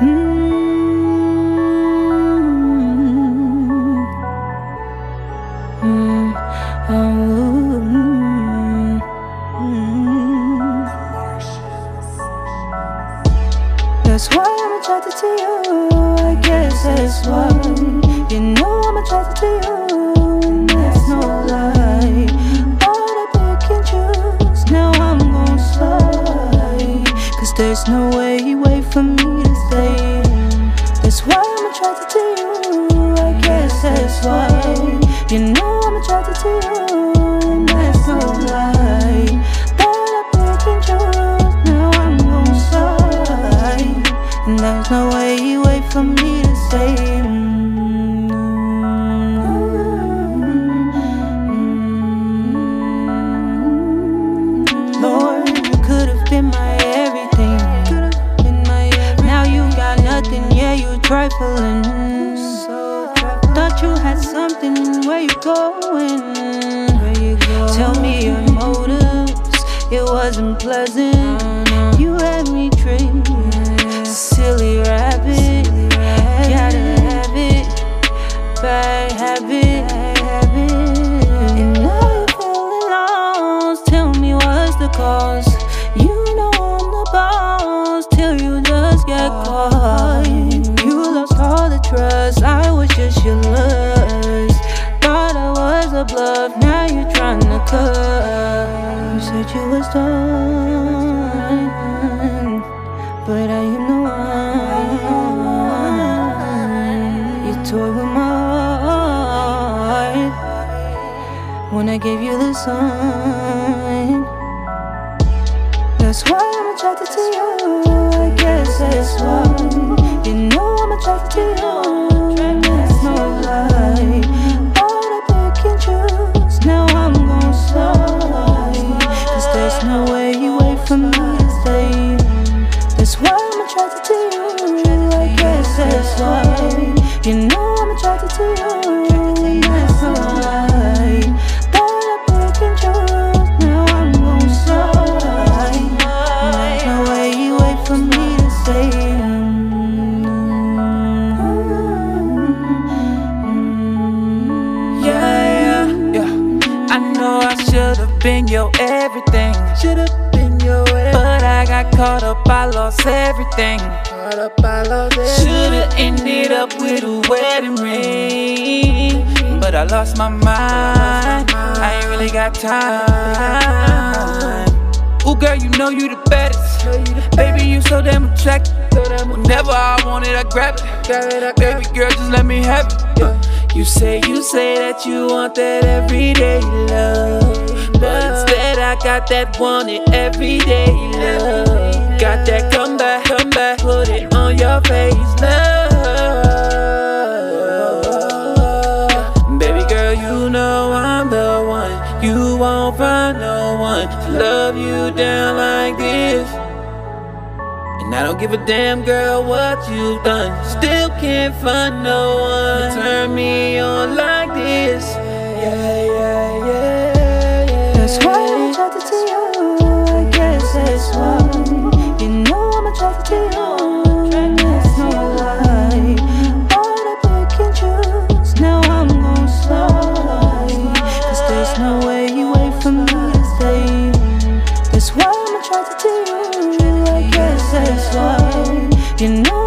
Mm, That's why I'm attracted to you. I guess that's why. You know I'm attracted to you. And that's no lie. But I pick and choose. Now I'm gon' slide. And there's no way, way going? Tell me your motives, it wasn't pleasant. You said you was done, but I am the one. You toyed with my heart when I gave you the sign. That's why I'm attracted to you. I guess that's why. You know I'm attracted to you. Been your everything. Should've been your everything. But I got caught up, I lost everything. Caught up, I lost everything. Should've ended up with a wedding ring. But I lost my mind. I ain't really got time. Ooh, girl, you know you the baddest. Baby, you so damn attractive. Whenever I want it, I grab it. Baby girl, just let me have it. You say, you say that you want that everyday love. But instead, I got that want it everyday love. Got that come back, come back, put it on your face, love. You won't find no one to love you down like this. And I don't give a damn, girl, what you've done. Still can't find no one to turn me on like this. Yeah, You know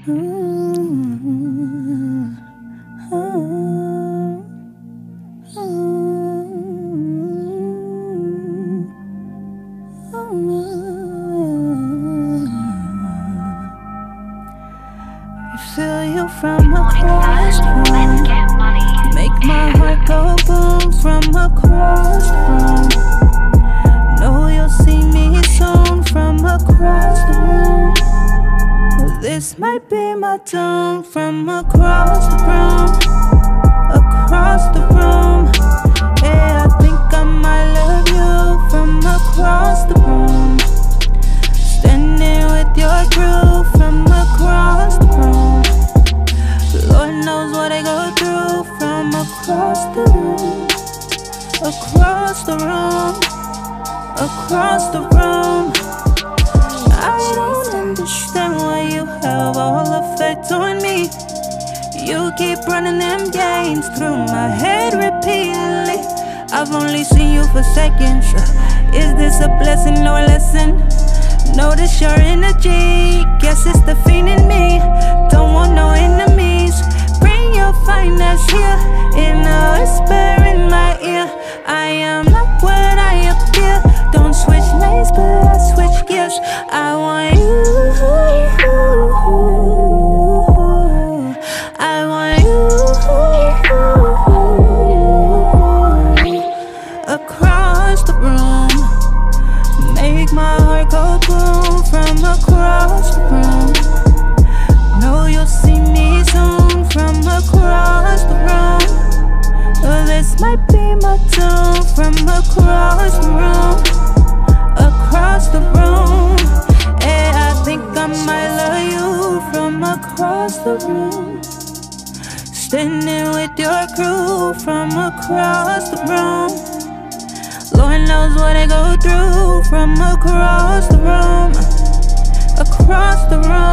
feel you from across room. Make my heart go boom from across room. Know you'll see me soon from across the room. This might be my tone from across the room, across the room. Yeah, I think I might love you from across the room. Standing with your crew from across the room. Lord knows what I go through from across the room, across the room, across the room. have all effect on me. You keep running them games through my head repeatedly. I've only seen you for seconds. Is this a blessing or a lesson? Notice your energy. Guess it's the fiend in me. Don't want no enemies. Bring your finest here in a whisper in my ear. I am not what I appear. Don't switch lanes, but I switch gears. I want you. across the road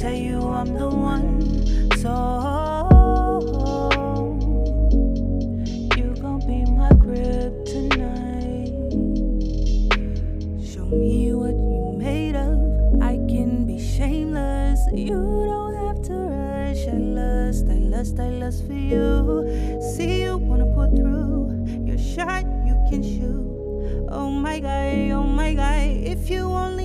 Tell you I'm the one, so you gon' be my grip tonight. Show me what you made of. I can be shameless. You don't have to rush. I lust, I lust, I lust for you. See you wanna pull through. Your shot, you can shoot. Oh my god, oh my god, if you only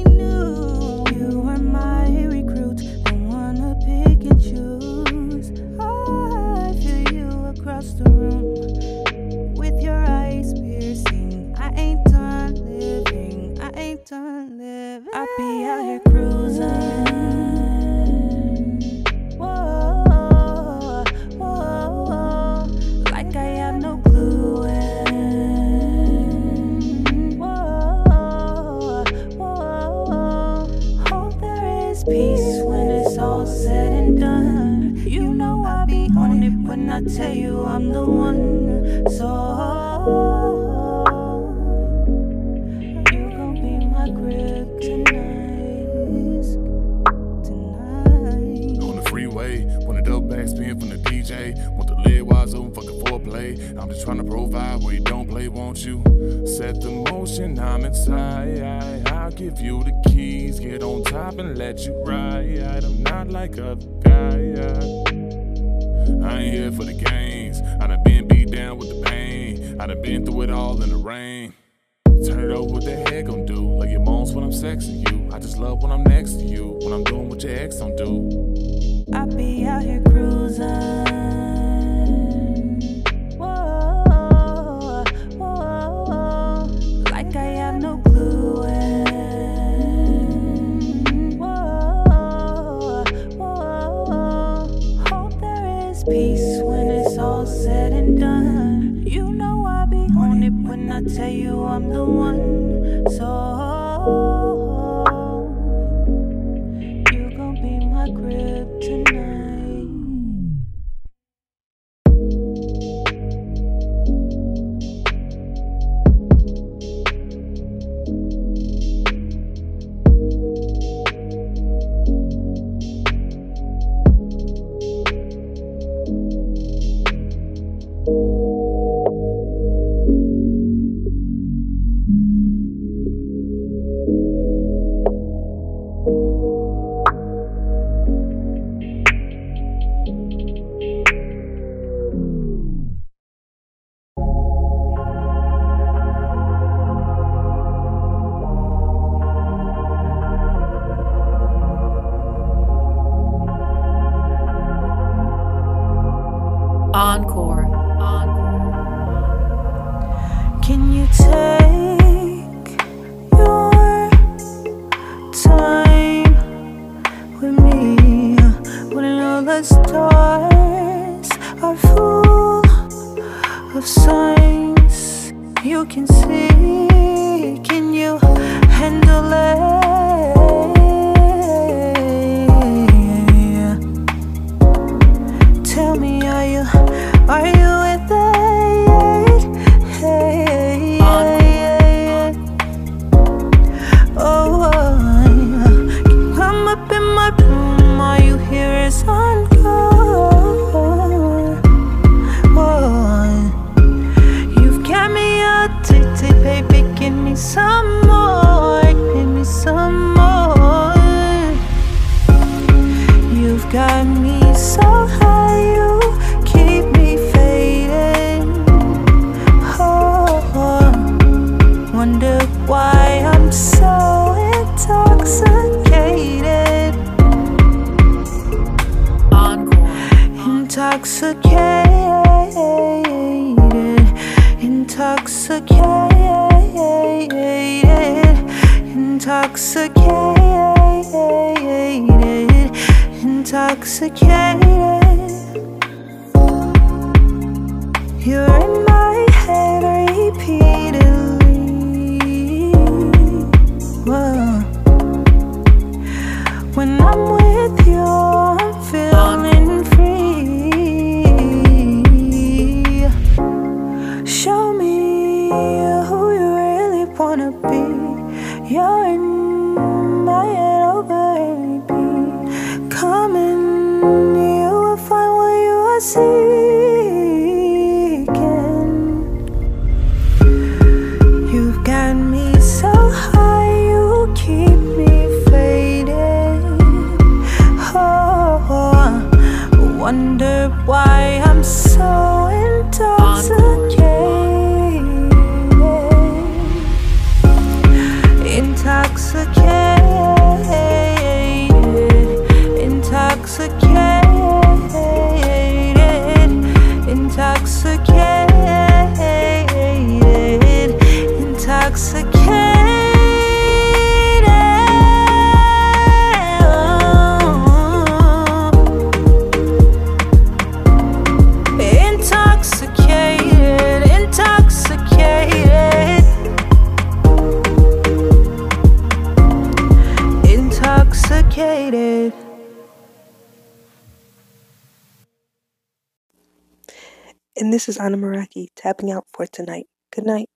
it's all said and done. You know I'll be on it when I tell you I'm the one. So. play. I'm just trying to provide where you don't play, won't you? Set the motion, I'm inside. I'll give you the keys, get on top and let you ride. I'm not like other guys. I ain't here for the games. I done been beat down with the pain. I done been through it all in the rain. Turn it over, what the heck I'm do? Like your mom's when I'm sexing you. I just love when I'm next to you. When I'm doing what your ex don't do. I be out here cruising. I'm the one. So. eyes are full of signs you can see. Can you handle it? Tell me, are you, are you with it? Hey, oh, oh, oh, up in my room, you on. give me some more. Intoxicated, intoxicated. You're in my intoxicated This is Anna Meraki tapping out for tonight. Good night.